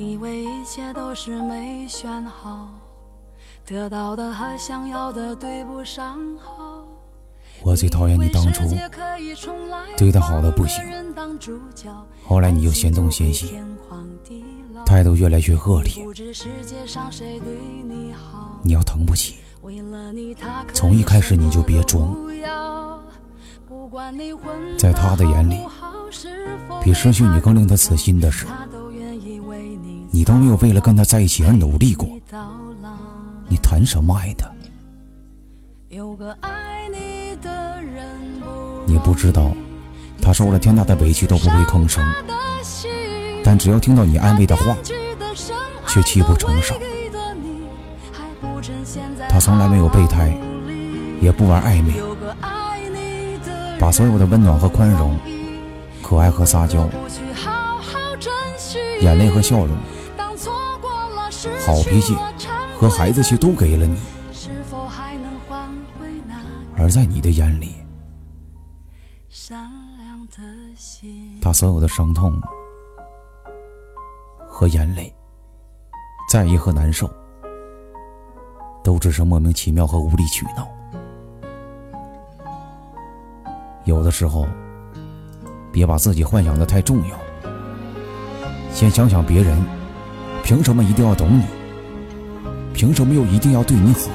以为一切都是没选好，得到的和想要的对不上号。我最讨厌你当初对他好的不行，后来你又嫌东嫌西，态度越来越恶劣。你要疼不起，从一开始你就别装。在他的眼里，比失去你更令他死心的是，你都没有为了跟他在一起而努力过。你谈什么爱的？你不知道，他受了天大的委屈都不会吭声，但只要听到你安慰的话，却泣不成声。他从来没有备胎，也不玩暧昧，把所有的温暖和宽容、可爱和撒娇、眼泪和笑容、好脾气和孩子气都给了你，而在你的眼里。他所有的伤痛和眼泪，在意和难受，都只是莫名其妙和无理取闹。有的时候，别把自己幻想的太重要，先想想别人，凭什么一定要懂你？凭什么又一定要对你好？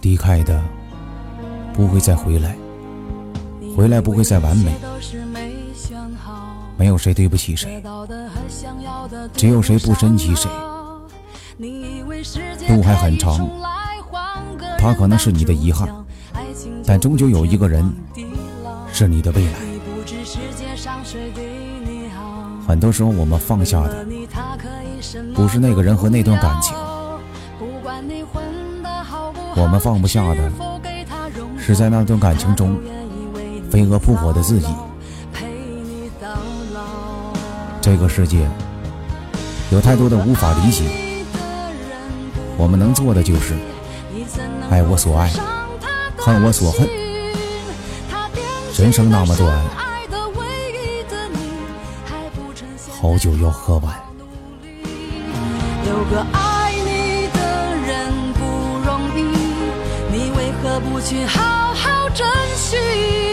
离开的不会再回来，回来不会再完美。没有谁对不起谁，只有谁不珍惜谁。路还很长，他可能是你的遗憾，但终究有一个人是你的未来。很多时候，我们放下的不是那个人和那段感情。我们放不下的，是在那段感情中飞蛾扑火的自己。这个世界有太多的无法理解，我们能做的就是爱我所爱，恨我所恨。人生那么短，好酒要喝完。有个爱你的人不容易。你为何不去好好珍惜？